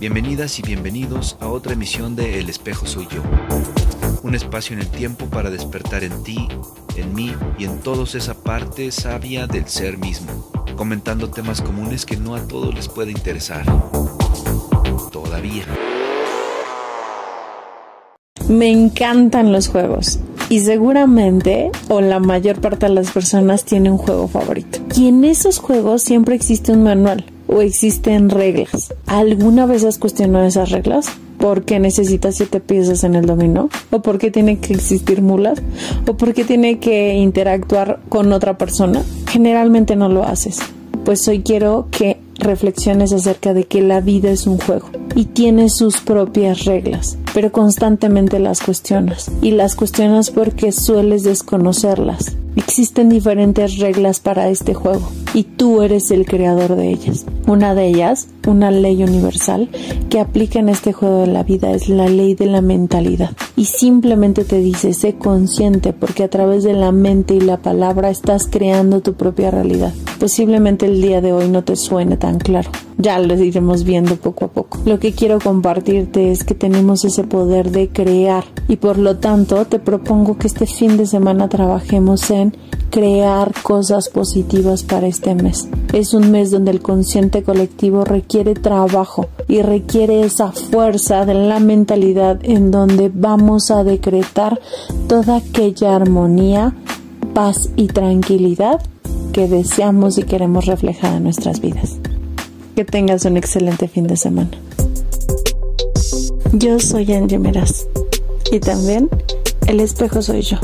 Bienvenidas y bienvenidos a otra emisión de El espejo soy yo. Un espacio en el tiempo para despertar en ti, en mí y en todos esa parte sabia del ser mismo, comentando temas comunes que no a todos les puede interesar. Todavía. Me encantan los juegos. Y seguramente, o la mayor parte de las personas tiene un juego favorito. Y en esos juegos siempre existe un manual o existen reglas. ¿Alguna vez has cuestionado esas reglas? ¿Por qué necesitas siete piezas en el dominó? ¿O por qué tiene que existir mulas? ¿O por qué tiene que interactuar con otra persona? Generalmente no lo haces. Pues hoy quiero que reflexiones acerca de que la vida es un juego y tiene sus propias reglas, pero constantemente las cuestionas y las cuestionas porque sueles desconocerlas. Existen diferentes reglas para este juego y tú eres el creador de ellas. Una de ellas, una ley universal que aplica en este juego de la vida es la ley de la mentalidad y simplemente te dice sé consciente porque a través de la mente y la palabra estás creando tu propia realidad. Posiblemente el día de hoy no te suene tan claro. Ya lo iremos viendo poco a poco. Lo que quiero compartirte es que tenemos ese poder de crear y por lo tanto te propongo que este fin de semana trabajemos en crear cosas positivas para este mes. Es un mes donde el consciente colectivo requiere trabajo y requiere esa fuerza de la mentalidad en donde vamos a decretar toda aquella armonía, paz y tranquilidad que deseamos y queremos reflejar en nuestras vidas. Que tengas un excelente fin de semana. Yo soy Angie Meraz y también el espejo soy yo.